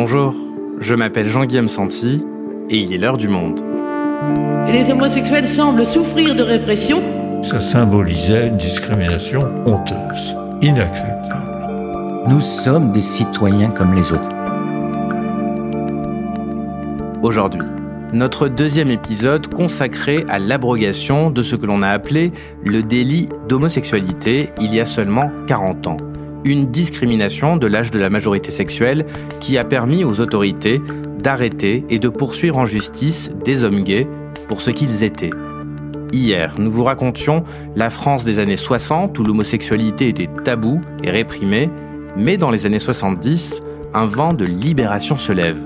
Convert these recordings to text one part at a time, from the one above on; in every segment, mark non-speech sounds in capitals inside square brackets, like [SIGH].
Bonjour, je m'appelle Jean-Guillaume Santi et il est l'heure du monde. Les homosexuels semblent souffrir de répression. Ça symbolisait une discrimination honteuse, inacceptable. Nous sommes des citoyens comme les autres. Aujourd'hui, notre deuxième épisode consacré à l'abrogation de ce que l'on a appelé le délit d'homosexualité il y a seulement 40 ans. Une discrimination de l'âge de la majorité sexuelle qui a permis aux autorités d'arrêter et de poursuivre en justice des hommes gays pour ce qu'ils étaient. Hier, nous vous racontions la France des années 60 où l'homosexualité était taboue et réprimée, mais dans les années 70, un vent de libération se lève.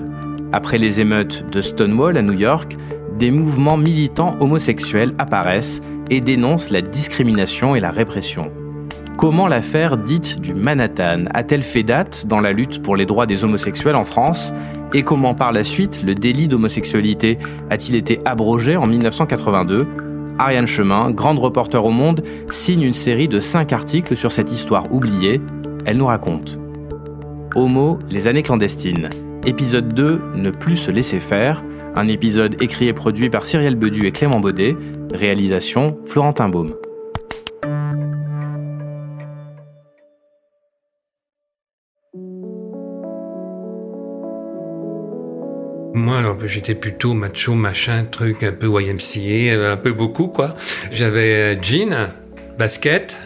Après les émeutes de Stonewall à New York, des mouvements militants homosexuels apparaissent et dénoncent la discrimination et la répression. Comment l'affaire dite du Manhattan a-t-elle fait date dans la lutte pour les droits des homosexuels en France Et comment par la suite le délit d'homosexualité a-t-il été abrogé en 1982 Ariane Chemin, grande reporter au Monde, signe une série de cinq articles sur cette histoire oubliée. Elle nous raconte. Homo, les années clandestines. Épisode 2, Ne plus se laisser faire. Un épisode écrit et produit par Cyrielle Bedu et Clément Baudet. Réalisation Florentin Baume. Moi, alors, j'étais plutôt macho, machin, truc, un peu YMCA, un peu beaucoup, quoi. J'avais euh, jean, basket,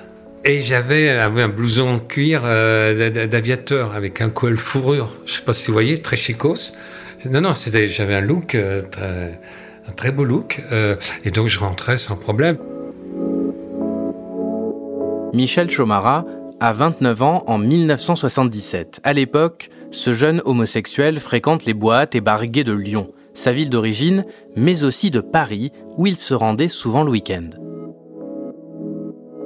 et j'avais un blouson en cuir euh, d'aviateur avec un col fourrure. Je sais pas si vous voyez, très chicos. Non, non, c'était, j'avais un look, euh, très, un très beau look. Euh, et donc, je rentrais sans problème. Michel Chomara a 29 ans en 1977. À l'époque, ce jeune homosexuel fréquente les boîtes et bars gays de Lyon, sa ville d'origine, mais aussi de Paris, où il se rendait souvent le week-end.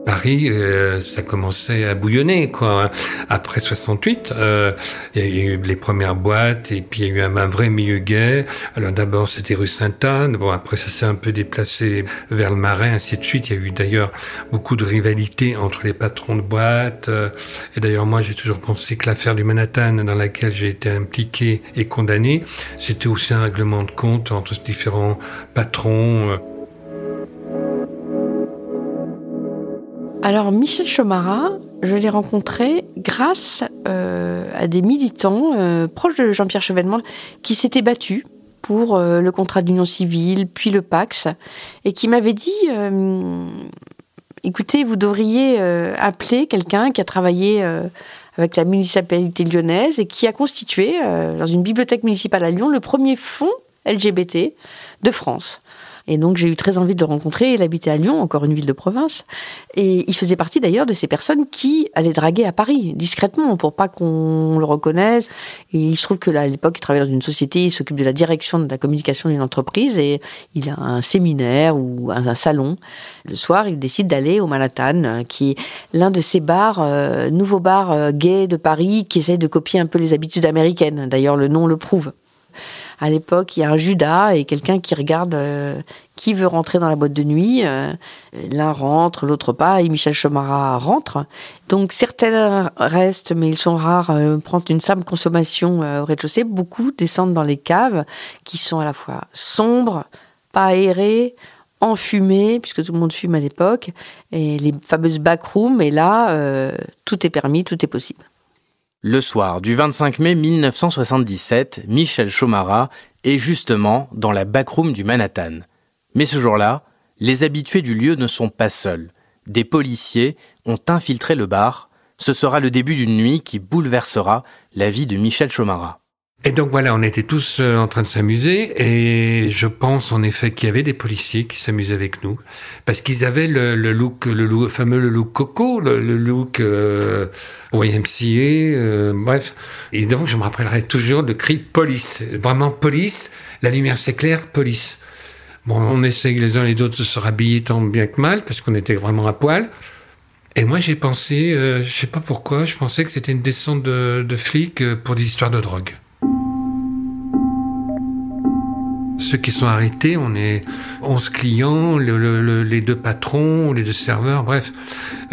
Paris, euh, ça commençait à bouillonner quoi. Après 68, euh, il y a eu les premières boîtes et puis il y a eu un, vrai milieu gay. Alors d'abord c'était rue Sainte-Anne. Bon après ça s'est un peu déplacé vers le Marais, ainsi de suite. Il y a eu d'ailleurs beaucoup de rivalité entre les patrons de boîtes. Euh, et d'ailleurs moi j'ai toujours pensé que l'affaire du Manhattan dans laquelle j'ai été impliqué et condamné, c'était aussi un règlement de compte entre différents patrons. Alors Michel Chomara, je l'ai rencontré grâce euh, à des militants euh, proches de Jean-Pierre Chevènement qui s'étaient battus pour euh, le contrat d'union civile, puis le Pax, et qui m'avaient dit écoutez, vous devriez appeler quelqu'un qui a travaillé avec la municipalité lyonnaise et qui a constitué dans une bibliothèque municipale à Lyon le premier fonds LGBT de France. Et donc j'ai eu très envie de le rencontrer. Il habitait à Lyon, encore une ville de province. Et il faisait partie d'ailleurs de ces personnes qui allaient draguer à Paris, discrètement, pour pas qu'on le reconnaisse. Et il se trouve que là, à l'époque, il travaillait dans une société, il s'occupe de la direction de la communication d'une entreprise et il a un séminaire ou un, salon. Le soir, il décide d'aller au Manhattan, qui est l'un de ces bars, euh, nouveaux bars euh, gays de Paris, qui essayent de copier un peu les habitudes américaines. D'ailleurs, le nom le prouve à l'époque, il y a un Judas et quelqu'un qui regarde euh, qui veut rentrer dans la boîte de nuit. Euh, l'un rentre, l'autre pas, et Michel Chomara rentre. Donc certains restent, mais ils sont rares, euh, prendre une simple consommation au rez-de-chaussée. Beaucoup descendent dans les caves qui sont à la fois sombres, pas aérées, enfumées, puisque tout le monde fume à l'époque, et les fameuses backrooms, et là, tout est permis, tout est possible. Le soir du 25 mai 1977, Michel Chomara est justement dans la backroom du Manhattan. Mais ce jour-là, les habitués du lieu ne sont pas seuls. Des policiers ont infiltré le bar. Ce sera le début d'une nuit qui bouleversera la vie de Michel Chomara. Et donc voilà, on était tous euh, en train de s'amuser et je pense en effet qu'il y avait des policiers qui s'amusaient avec nous parce qu'ils avaient le, look, le fameux le look coco, le, look euh, YMCA, euh, bref. Et donc je me rappellerai toujours le cri police, vraiment police. La lumière s'éclaire, police. Bon, on essaye les uns les autres de se rhabiller tant bien que mal parce qu'on était vraiment à poil. Et moi j'ai pensé, euh, je sais pas pourquoi, je pensais que c'était une descente de, de flics pour des histoires de drogue. Ceux qui sont arrêtés, on est 11 clients, les deux patrons, les deux serveurs, bref.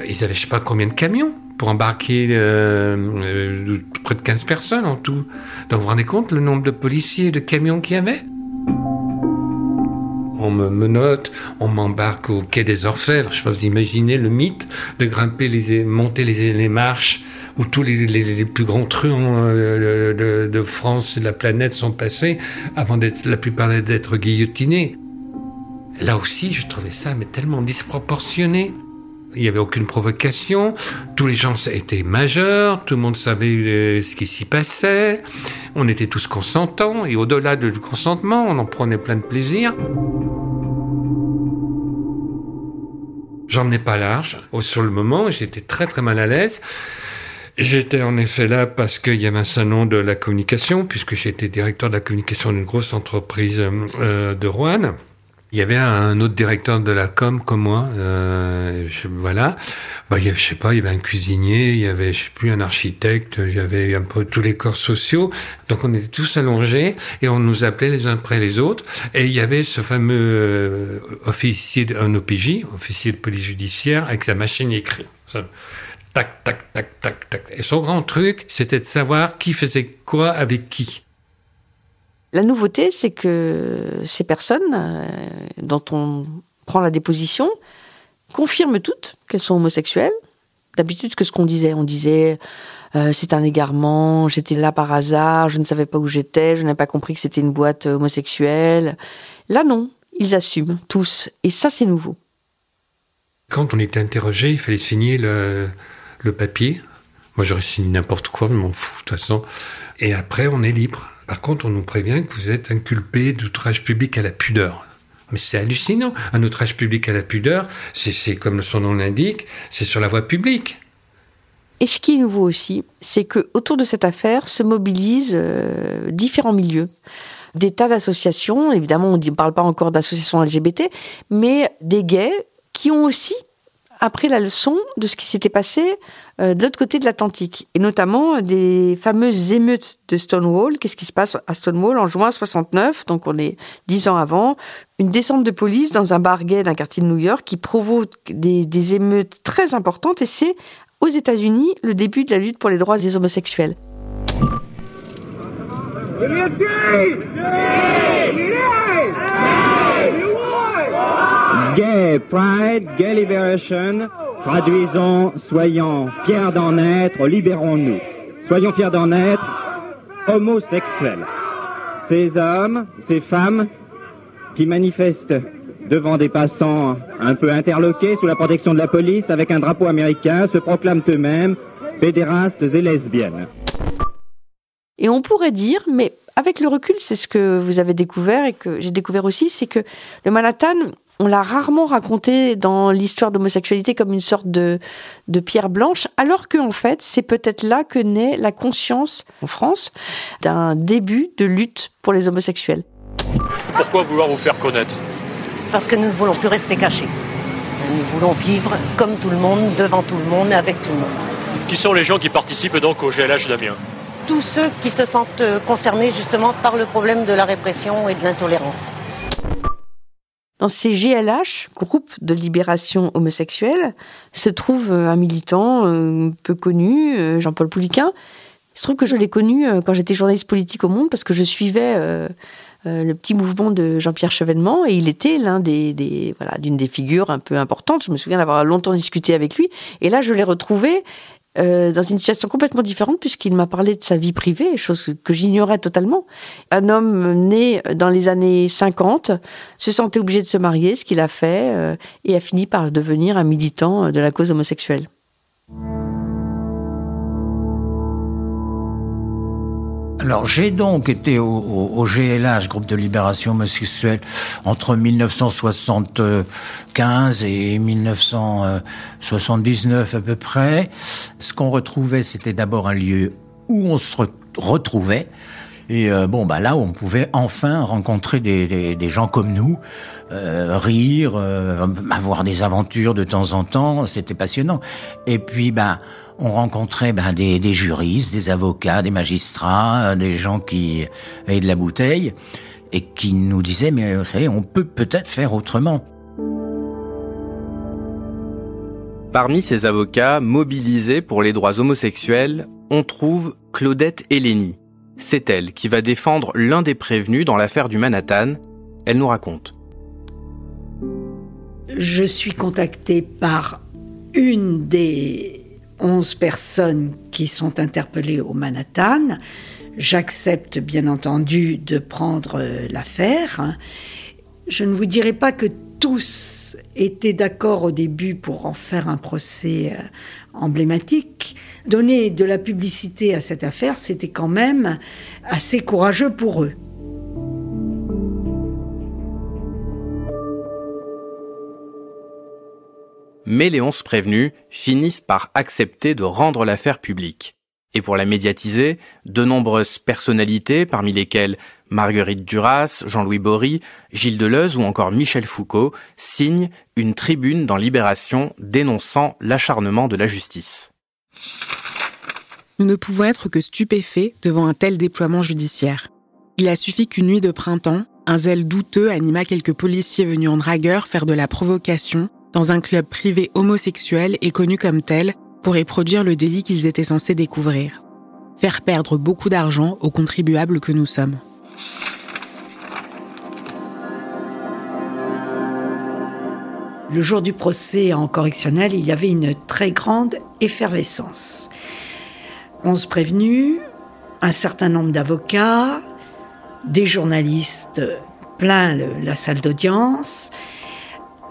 Ils avaient je sais pas combien de camions pour embarquer euh, euh, près de 15 personnes en tout. Donc vous vous rendez compte le nombre de policiers et de camions qu'il y avait? On me menotte, on m'embarque au quai des Orfèvres. Je pense d'imaginer le mythe de grimper les, monter les, les marches où tous les, plus grands truands euh, de, de, France et de la planète sont passés avant d'être, la plupart d'être guillotinés. Là aussi, je trouvais ça mais tellement disproportionné. Il n'y avait aucune provocation. Tous les gens étaient majeurs. Tout le monde savait euh, ce qui s'y passait. On était tous consentants. Et au-delà du consentement, on en prenait plein de plaisir. J'en ai pas large. Sur le moment, j'étais très très mal à l'aise. J'étais en effet là parce qu'il y avait un salon de la communication, puisque j'étais directeur de la communication d'une grosse entreprise euh, de Rouen. Il y avait un autre directeur de la com comme moi, euh, je, voilà. Bah, il y avait, je sais pas, il y avait un cuisinier, il y avait, je sais plus, un architecte, il y avait un peu tous les corps sociaux. Donc on était tous allongés et on nous appelait les uns après les autres. Et il y avait ce fameux euh, officier, un OPJ, officier de police judiciaire, avec sa machine écrite. Tac, tac, tac, tac, tac. Et son grand truc, c'était de savoir qui faisait quoi avec qui. La nouveauté, c'est que ces personnes euh, dont on prend la déposition confirment toutes qu'elles sont homosexuelles. D'habitude, que ce qu'on disait, on disait euh, c'est un égarement, j'étais là par hasard, je ne savais pas où j'étais, je n'ai pas compris que c'était une boîte homosexuelle. Là, non, ils assument tous, et ça, c'est nouveau. Quand on était interrogé, il fallait signer le, le papier. Moi, j'aurais signé n'importe quoi, je m'en fous de toute façon. Et après, on est libre. Par contre, on nous prévient que vous êtes inculpé d'outrage public à la pudeur. Mais c'est hallucinant. Un outrage public à la pudeur, c'est comme son nom l'indique, c'est sur la voie publique. Et ce qui est nouveau aussi, c'est que autour de cette affaire se mobilisent euh, différents milieux. Des tas d'associations, évidemment on ne parle pas encore d'associations LGBT, mais des gays qui ont aussi appris la leçon de ce qui s'était passé euh, de l'autre côté de l'Atlantique, et notamment des fameuses émeutes de Stonewall. Qu'est-ce qui se passe à Stonewall en juin 69, donc on est dix ans avant, une descente de police dans un bar gay d'un quartier de New York qui provoque des émeutes très importantes, et c'est aux États-Unis le début de la lutte pour les droits des homosexuels. Gay Pride, Gay Liberation, traduisons, soyons fiers d'en être, libérons-nous. Soyons fiers d'en être, homosexuels. Ces hommes, ces femmes qui manifestent devant des passants un peu interloqués sous la protection de la police avec un drapeau américain se proclament eux-mêmes pédérastes et lesbiennes. Et on pourrait dire, mais avec le recul, c'est ce que vous avez découvert et que j'ai découvert aussi, c'est que le Manhattan on l'a rarement raconté dans l'histoire d'homosexualité comme une sorte de, de pierre blanche, alors qu'en fait, c'est peut-être là que naît la conscience, en France, d'un début de lutte pour les homosexuels. Pourquoi vouloir vous faire connaître? Parce que nous ne voulons plus rester cachés. Nous voulons vivre comme tout le monde, devant tout le monde, avec tout le monde. Qui sont les gens qui participent donc au GLH d'Amiens Tous ceux qui se sentent concernés justement par le problème de la répression et de l'intolérance. Dans ces GLH, groupes de libération homosexuelle, se trouve euh, un militant euh, peu connu, euh, Jean-Paul Pouliquin. Il se trouve que je l'ai connu quand j'étais journaliste politique au Monde parce que je suivais le petit mouvement de Jean-Pierre Chevènement et il était l'un des, des voilà d'une des figures un peu importantes. Je me souviens d'avoir longtemps discuté avec lui et là je l'ai retrouvé euh, dans une situation complètement différente puisqu'il m'a parlé de sa vie privée, chose que j'ignorais totalement. Un homme né dans les années 50 se sentait obligé de se marier, ce qu'il a fait, euh, et a fini par devenir un militant de la cause homosexuelle. Alors j'ai donc été au, GLH, groupe de libération homosexuelle, entre 1975 et 1979 à peu près. Ce qu'on retrouvait, c'était d'abord un lieu où on se retrouvait. Et euh, bon, bah là, on pouvait enfin rencontrer des, gens comme nous, euh, rire, euh, avoir des aventures de temps en temps, c'était passionnant. Et puis, bah, on rencontrait ben, des, des, juristes, des avocats, des magistrats, euh, des gens qui avaient de la bouteille et qui nous disaient mais vous savez on peut peut-être faire autrement. Parmi ces avocats mobilisés pour les droits homosexuels, on trouve Claudette Eleni. C'est elle qui va défendre l'un des prévenus dans l'affaire du Manhattan. Elle nous raconte. Je suis contactée par une des onze personnes qui sont interpellées au Manhattan. J'accepte bien entendu de prendre l'affaire. Je ne vous dirai pas que tous étaient d'accord au début pour en faire un procès euh, emblématique. Donner de la publicité à cette affaire, c'était quand même assez courageux pour eux. Mais les onze prévenus finissent par accepter de rendre l'affaire publique. Et pour la médiatiser, de nombreuses personnalités, parmi lesquelles Marguerite Duras, Jean-Louis Bory, Gilles Deleuze ou encore Michel Foucault, signent une tribune dans Libération dénonçant l'acharnement de la justice. Nous ne pouvons être que stupéfaits devant un tel déploiement judiciaire. Il a suffi qu'une nuit de printemps, un zèle douteux anima quelques policiers venus en dragueur faire de la provocation dans un club privé homosexuel et connu comme tel pour y produire le délit qu'ils étaient censés découvrir. Faire perdre beaucoup d'argent aux contribuables que nous sommes. Le jour du procès en correctionnel, il y avait une très grande effervescence. Onze prévenus, un certain nombre d'avocats, des journalistes plein le- la salle d'audience,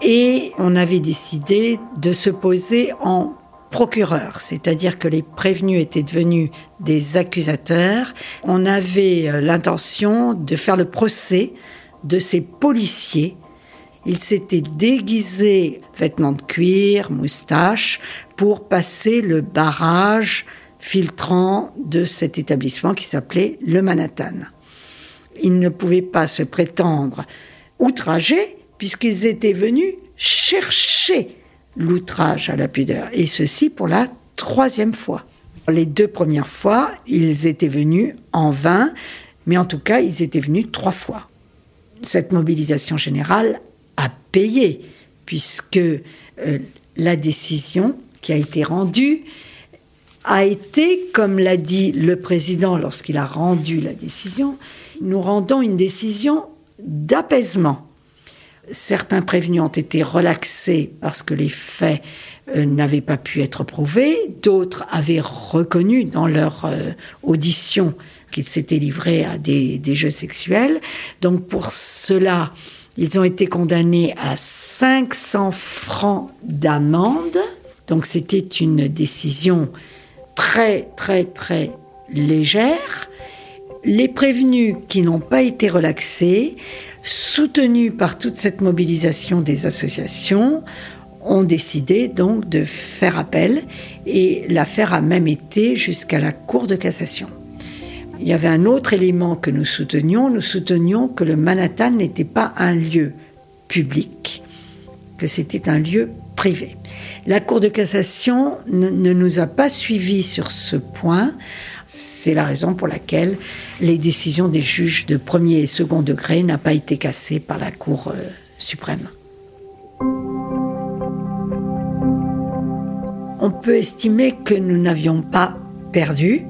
et on avait décidé de se poser en procureur, c'est-à-dire que les prévenus étaient devenus des accusateurs. On avait euh, l'intention de faire le procès de ces policiers. Ils s'étaient déguisés, vêtements de cuir, moustaches, pour passer le barrage filtrant de cet établissement qui s'appelait le Manhattan. Ils ne pouvaient pas se prétendre outragés puisqu'ils étaient venus chercher l'outrage à la pudeur, et ceci pour la troisième fois. Les deux premières fois, ils étaient venus en vain, mais en tout cas, ils étaient venus trois fois. Cette mobilisation générale a payé, puisque euh, la décision qui a été rendue a été, comme l'a dit le président lorsqu'il a rendu la décision, nous rendons une décision d'apaisement. Certains prévenus ont été relaxés parce que les faits euh, n'avaient pas pu être prouvés. D'autres avaient reconnu dans leur euh, audition qu'ils s'étaient livrés à des, des jeux sexuels. Donc pour cela, ils ont été condamnés à 500 francs d'amende. Donc c'était une décision très très très légère. Les prévenus qui n'ont pas été relaxés, soutenus par toute cette mobilisation des associations, ont décidé donc de faire appel et l'affaire a même été jusqu'à la Cour de cassation. Il y avait un autre élément que nous soutenions, nous soutenions que le Manhattan n'était pas un lieu public, que c'était un lieu privé. La Cour de cassation ne, nous a pas suivis sur ce point. C'est la raison pour laquelle les décisions des juges de premier et second degré n'ont pas été cassées par la Cour euh, suprême. On peut estimer que nous n'avions pas perdu,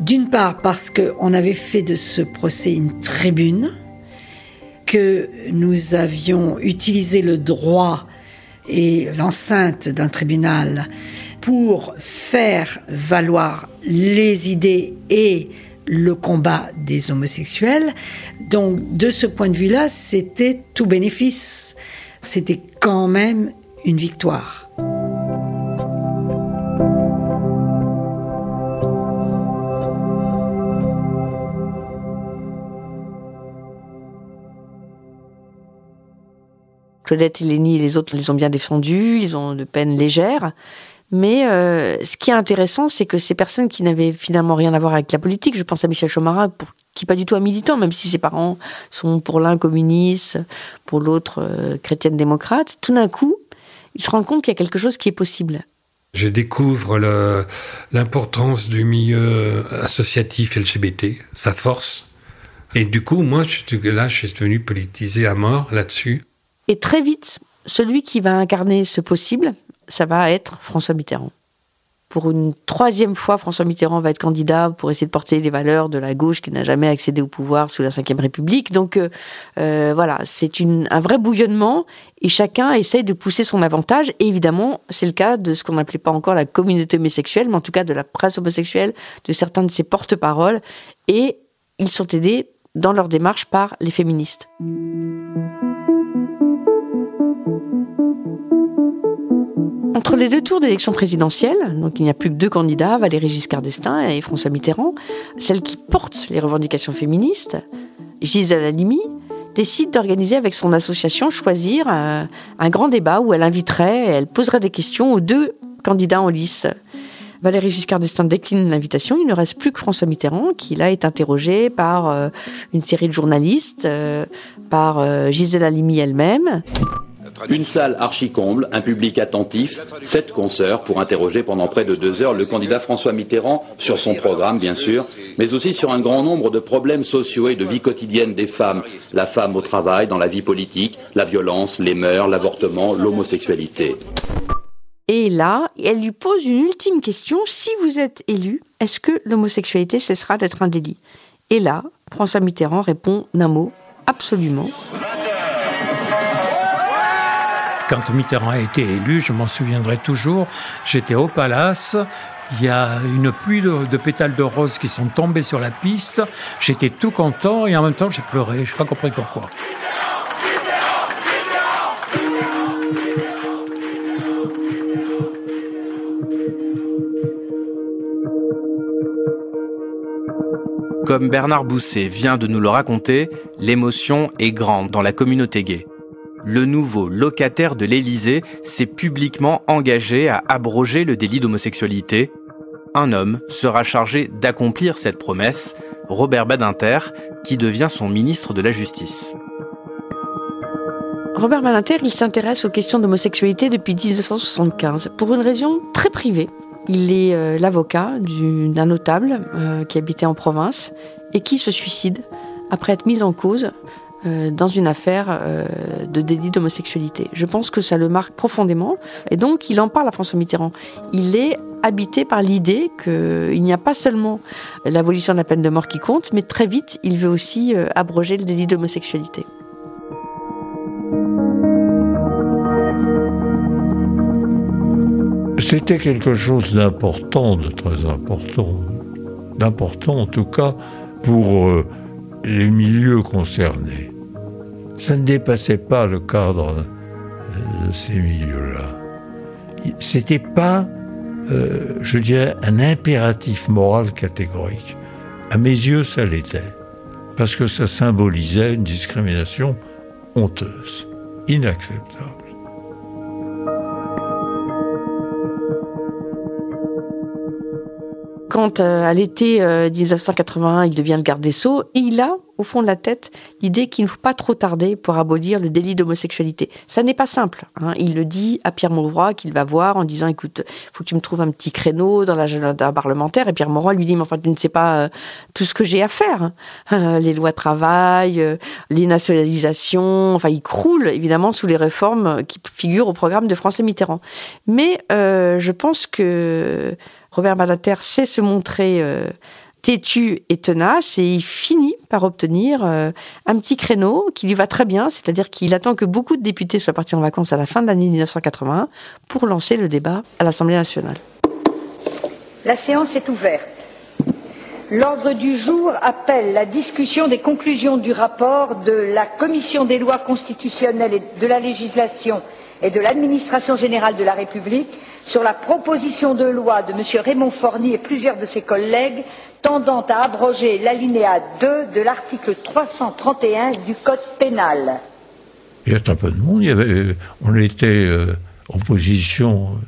d'une part parce qu'on avait fait de ce procès une tribune, que nous avions utilisé le droit et l'enceinte d'un tribunal pour faire valoir les idées et le combat des homosexuels. Donc de ce point de vue-là, c'était tout bénéfice. C'était quand même une victoire. Claudette, Hélénie et les autres les ont bien défendus, ils ont de peine légère. Mais euh, ce qui est intéressant, c'est que ces personnes qui n'avaient finalement rien à voir avec la politique, je pense à Michel Chomara, pour, qui n'est pas du tout un militant, même si ses parents sont pour l'un communiste, pour l'autre euh, chrétienne démocrate, tout d'un coup, ils se rendent compte qu'il y a quelque chose qui est possible. Je découvre l'importance du milieu associatif LGBT, sa force. Et du coup, moi, je, là, je suis devenu politisé à mort là-dessus. Et très vite, celui qui va incarner ce possible, ça va être François Mitterrand. Pour une troisième fois, François Mitterrand va être candidat pour essayer de porter les valeurs de la gauche qui n'a jamais accédé au pouvoir sous la Ve République. Donc euh, euh, voilà, c'est un vrai bouillonnement et chacun essaye de pousser son avantage. Et évidemment, c'est le cas de ce qu'on n'appelait pas encore la communauté homosexuelle, mais en tout cas de la presse homosexuelle, de certains de ses porte-paroles. Et ils sont aidés dans leur démarche par les féministes. Entre les deux tours d'élection présidentielle, donc il n'y a plus que deux candidats, Valéry Giscard d'Estaing et François Mitterrand, celle qui porte les revendications féministes, Gisèle Halimi, décide d'organiser avec son association Choisir un, un, grand débat où elle inviterait, elle poserait des questions aux deux candidats en lice. Valéry Giscard d'Estaing décline l'invitation. Il ne reste plus que François Mitterrand, qui là est interrogé par euh, une série de journalistes, euh, par euh, Gisèle Halimi elle-même. Une salle archi-comble, un public attentif, sept consoeurs pour interroger pendant près de deux heures le candidat François Mitterrand sur son programme, bien sûr, mais aussi sur un grand nombre de problèmes sociaux et de vie quotidienne des femmes. La femme au travail, dans la vie politique, la violence, les mœurs, l'avortement, l'homosexualité. Et là, elle lui pose une ultime question. Si vous êtes élu, est-ce que l'homosexualité cessera d'être un délit? Et là, François Mitterrand répond d'un mot, absolument. Quand Mitterrand a été élu, je m'en souviendrai toujours, j'étais au palace, il y a une pluie de, pétales de roses qui sont tombés sur la piste, j'étais tout content et en même temps j'ai pleuré, je n'ai pas compris pourquoi. Comme Bernard Bousset vient de nous le raconter, l'émotion est grande dans la communauté gay le nouveau locataire de l'Élysée s'est publiquement engagé à abroger le délit d'homosexualité. Un homme sera chargé d'accomplir cette promesse, Robert Badinter, qui devient son ministre de la Justice. Robert Badinter, il s'intéresse aux questions d'homosexualité depuis 1975, pour une raison très privée. Il est euh, l'avocat d'un notable euh, qui habitait en province et qui se suicide après être mis en cause euh, dans une affaire euh, de délit d'homosexualité. Je pense que ça le marque profondément et donc il en parle à François Mitterrand. Il est habité par l'idée qu'il n'y a pas seulement l'abolition de la peine de mort qui compte, mais très vite il veut aussi euh, abroger le délit d'homosexualité. C'était quelque chose d'important, de très important, d'important en tout cas pour les milieux concernés. Ça ne dépassait pas le cadre euh, de ces milieux-là. C'était pas, euh, je dirais, un impératif moral catégorique. À mes yeux, ça l'était. Parce que ça symbolisait une discrimination honteuse, inacceptable. Quand euh, à l'été 1981, il devient le garde des Sceaux, il a au fond de la tête l'idée qu'il ne faut pas trop tarder pour abolir le délit d'homosexualité. Ça n'est pas simple. Hein. Il le dit à Pierre Mauroy qu'il va voir en disant écoute, faut que tu me trouves un petit créneau dans l'agenda parlementaire. Et Pierre Mauroy lui dit mais enfin tu ne sais pas euh, tout ce que j'ai à faire. Hein. les lois travail, euh, les nationalisations. Enfin, il croule évidemment sous les réformes qui figurent au programme de François Mitterrand. Mais euh, je pense que Robert Balater sait se montrer têtu et tenace et il finit par obtenir euh, un petit créneau qui lui va très bien, c'est-à-dire qu'il attend que beaucoup de députés soient partis en vacances à la fin de l'année 1981 pour lancer le débat à l'Assemblée nationale. La séance est ouverte. L'ordre du jour appelle la discussion des conclusions du rapport de la Commission des lois constitutionnelles et de la législation et de l'administration générale de la République sur la proposition de loi de M. Raymond Forny et plusieurs de ses collègues tendant à abroger l'alinéa 2 de l'article 331 du Code pénal. Il y a très peu de monde. Il y avait, on était euh, opposition,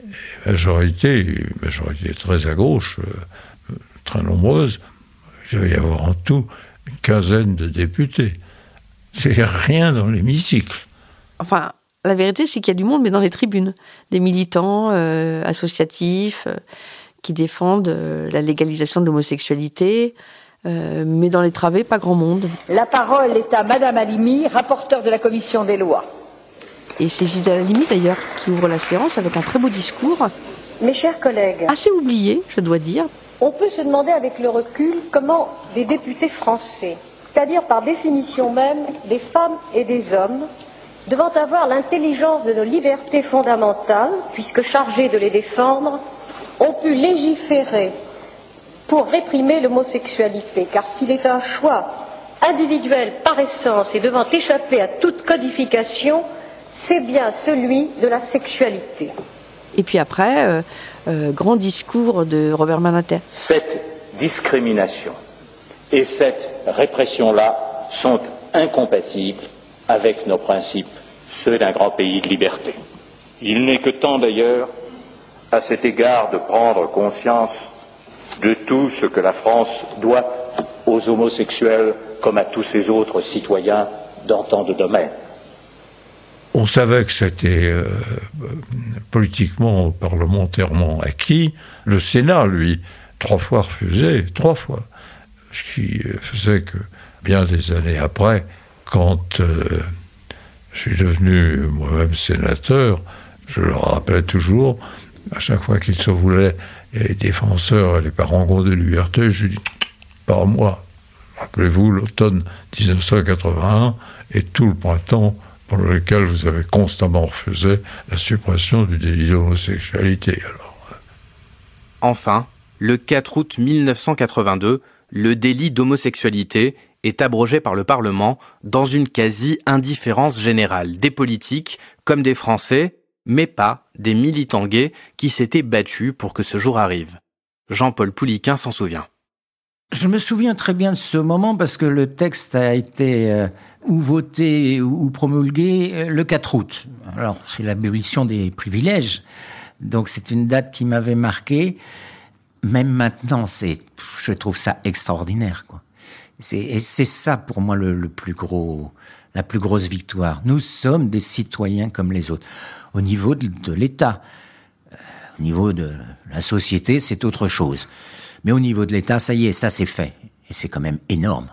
euh, majorité, majorité très à gauche, euh, très nombreuse. Il devait y avoir en tout une quinzaine de députés. C'est rien dans l'hémicycle. Enfin, la vérité, c'est qu'il y a du monde, mais dans les tribunes. Des militants associatifs qui défendent euh, la légalisation de l'homosexualité, euh, mais dans les travées, pas grand monde. La parole est à Madame Alimi, rapporteure de la commission des lois. Et c'est Gisèle Halimi d'ailleurs qui ouvre la séance avec un très beau discours. Mes chers collègues, assez oublié, je dois dire. On peut se demander avec le recul comment des députés français, c'est-à-dire par définition même des femmes et des hommes, devant avoir l'intelligence de nos libertés fondamentales, puisque chargés de les défendre, ont pu légiférer pour réprimer l'homosexualité, car s'il est un choix individuel par essence et devant échapper à toute codification, c'est bien celui de la sexualité. Et puis après, euh, euh, grand discours de Robert Manater. Cette discrimination et cette répression-là sont incompatibles avec nos principes, ceux d'un grand pays de liberté. Il n'est que temps d'ailleurs, à cet égard, de prendre conscience de tout ce que la France doit aux homosexuels comme à tous ses autres citoyens dans tant de domaines. On savait que c'était euh, politiquement, parlementairement acquis. Le Sénat, lui, trois fois refusé, trois fois. Ce qui faisait que, bien des années après, quand euh, je suis devenu moi-même sénateur, je le rappelais toujours, à chaque fois qu'il se voulait les défenseurs les parangons de liberté, je dis, pas moi. Rappelez-vous l'automne 1981 et tout le printemps pour lequel vous avez constamment refusé la suppression du délit d'homosexualité. Euh. Enfin, le 4 août 1982, le délit d'homosexualité est abrogé par le Parlement dans une quasi-indifférence générale des politiques comme des Français, mais pas des militants gays qui s'étaient battus pour que ce jour arrive. Jean-Paul Pouliquin s'en souvient. Je me souviens très bien de ce moment parce que le texte a été euh, ou voté ou promulgué euh, le 4 août. Alors, c'est l'abolition des privilèges. Donc, c'est une date qui m'avait marqué. Même maintenant, c'est, je trouve ça extraordinaire, quoi. C'est, c'est ça pour moi le, plus gros, la plus grosse victoire. Nous sommes des citoyens comme les autres. Au niveau de, de l'État, euh, au niveau de la société, c'est autre chose. Mais au niveau de l'État, ça y est, ça c'est fait. Et c'est quand même énorme.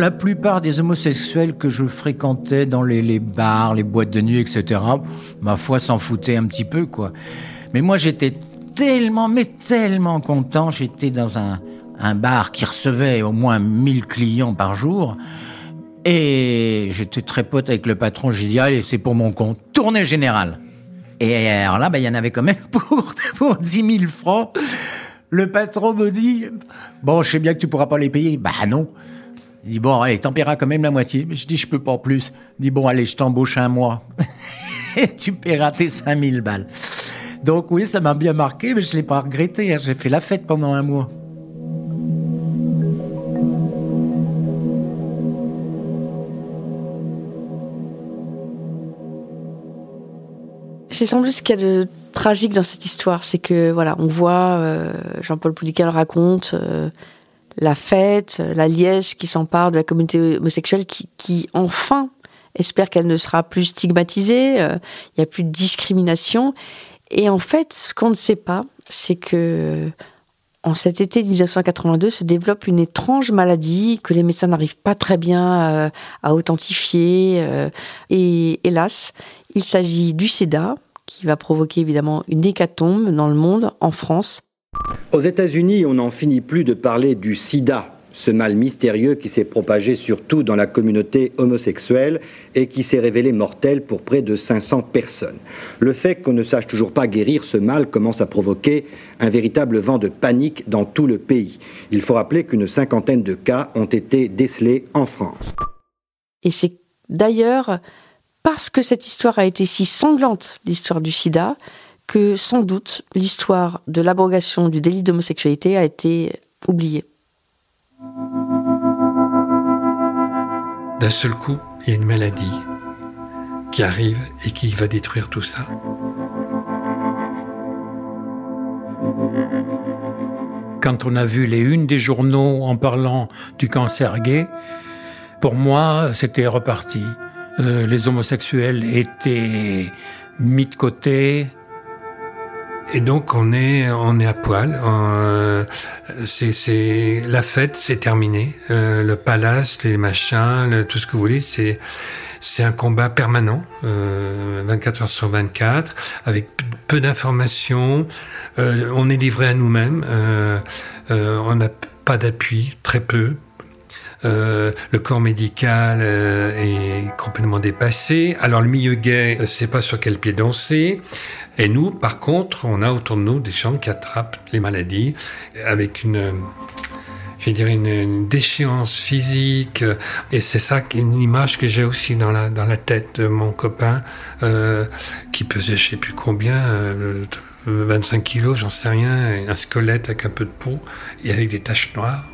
La plupart des homosexuels que je fréquentais dans les, bars, les boîtes de nuit, etc., ma foi s'en foutaient un petit peu, quoi. Mais moi, j'étais tellement, mais tellement content. J'étais dans un, un bar qui recevait au moins 1000 clients par jour. Et j'étais très pote avec le patron. J'ai dit, allez, c'est pour mon compte. Tournée générale. Et alors là, bah, il y en avait quand même pour, [LAUGHS] pour 10 000 francs. Le patron me dit, bon, je sais bien que tu pourras pas les payer. Bah non. Il dit, bon, allez, t'en paieras quand même la moitié. Mais je dis, je peux pas en plus. Il dit, bon, allez, je t'embauche un mois. [LAUGHS] Et tu paieras tes 5000 balles. Donc oui, ça m'a bien marqué, mais je l'ai pas regretté. Hein. J'ai fait la fête pendant un mois. c'est sans doute ce qu'il y a de tragique dans cette histoire, c'est que voilà, on voit euh, Jean-Paul Poulical raconte euh, la fête, la liesse qui s'empare de la communauté homosexuelle, qui, qui enfin espère qu'elle ne sera plus stigmatisée, euh, il n'y a plus de discrimination. Et en fait, ce qu'on ne sait pas, c'est que en cet été 1982 se développe une étrange maladie que les médecins n'arrivent pas très bien à authentifier. et hélas, il s'agit du sida, qui va provoquer évidemment une hécatombe dans le monde, en France. Aux États-Unis, on n'en finit plus de parler du sida, ce mal mystérieux qui s'est propagé surtout dans la communauté homosexuelle et qui s'est révélé mortel pour près de 500 personnes. Le fait qu'on ne sache toujours pas guérir ce mal commence à provoquer un véritable vent de panique dans tout le pays. Il faut rappeler qu'une cinquantaine de cas ont été décelés en France. Et c'est d'ailleurs parce que cette histoire a été si sanglante, l'histoire du sida, que sans doute l'histoire de l'abrogation du délit d'homosexualité a été oubliée. D'un seul coup, il y a une maladie qui arrive et qui va détruire tout ça. Quand on a vu les unes des journaux en parlant du cancer gay, pour moi, c'était reparti. Euh, les homosexuels étaient mis de côté Et donc on est on est à poil. Euh, c'est c'est la fête, c'est terminé. Euh, le palace, les machins, tout ce que vous voulez, c'est c'est un combat permanent, euh, 24 heures sur 24, avec peu d'informations. Euh, on est livré à nous-mêmes. Euh, euh, on n'a pas d'appui, très peu. Euh, le corps médical euh, est complètement dépassé. Alors le milieu gay ne sait pas sur quel pied danser. Et nous, par contre, on a autour de nous des gens qui attrapent les maladies avec une je vais dire une, une, déchéance physique et c'est ça une image que j'ai aussi dans la dans la tête de mon copain euh, qui pesait je sais plus combien euh, 25 kilos j'en sais rien un squelette avec un peu de peau et avec des taches noires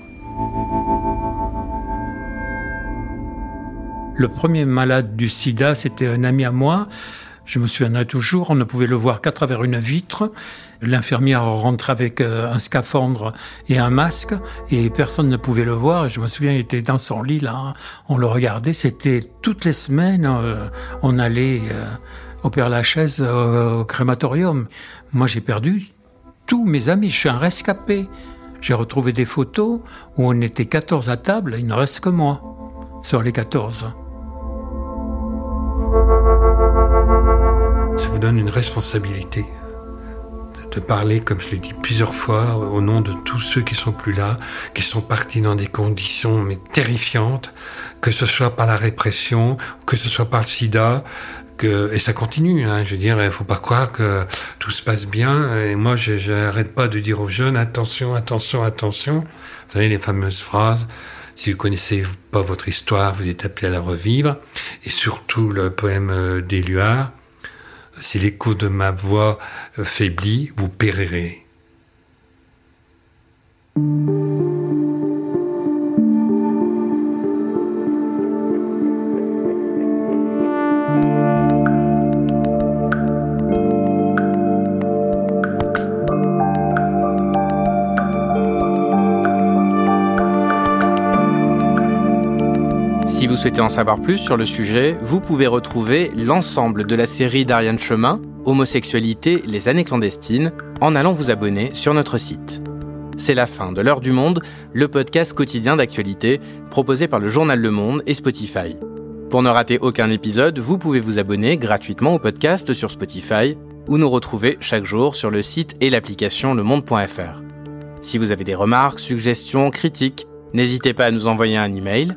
Le premier malade du sida, c'était un ami à moi. Je me souviendrai toujours, on ne pouvait le voir qu'à travers une vitre. L'infirmière rentrait avec euh, un scaphandre et un masque et personne ne pouvait le voir. Je me souviens, il était dans son lit là, on le regardait. C'était toutes les semaines, euh, on allait euh, au Père Lachaise au crématorium. Moi, j'ai perdu tous mes amis. Je suis un rescapé. J'ai retrouvé des photos où on était 14 à table. Il ne reste que moi sur les 14. Vous donne une responsabilité de parler, comme je l'ai dit plusieurs fois, au nom de tous ceux qui sont plus là, qui sont partis dans des conditions mais terrifiantes, que ce soit par la répression, que ce soit par le sida, que, et ça continue, hein, je veux dire, il faut pas croire que tout se passe bien. Et moi, je n'arrête pas de dire aux jeunes, attention, attention, attention. Vous savez, les fameuses phrases, si vous connaissez pas votre histoire, vous êtes appelé à la revivre. Et surtout le poème d'Éluard, si l'écho de ma voix faiblit, vous périrez. Vous souhaitez en savoir plus sur le sujet, vous pouvez retrouver l'ensemble de la série d'Ariane Chemin, Homosexualité, les années clandestines, en allant vous abonner sur notre site. C'est la fin de L'heure du monde, le podcast quotidien d'actualité proposé par le journal Le Monde et Spotify. Pour ne rater aucun épisode, vous pouvez vous abonner gratuitement au podcast sur Spotify ou nous retrouver chaque jour sur le site et l'application lemonde.fr. Si vous avez des remarques, suggestions, critiques, n'hésitez pas à nous envoyer un email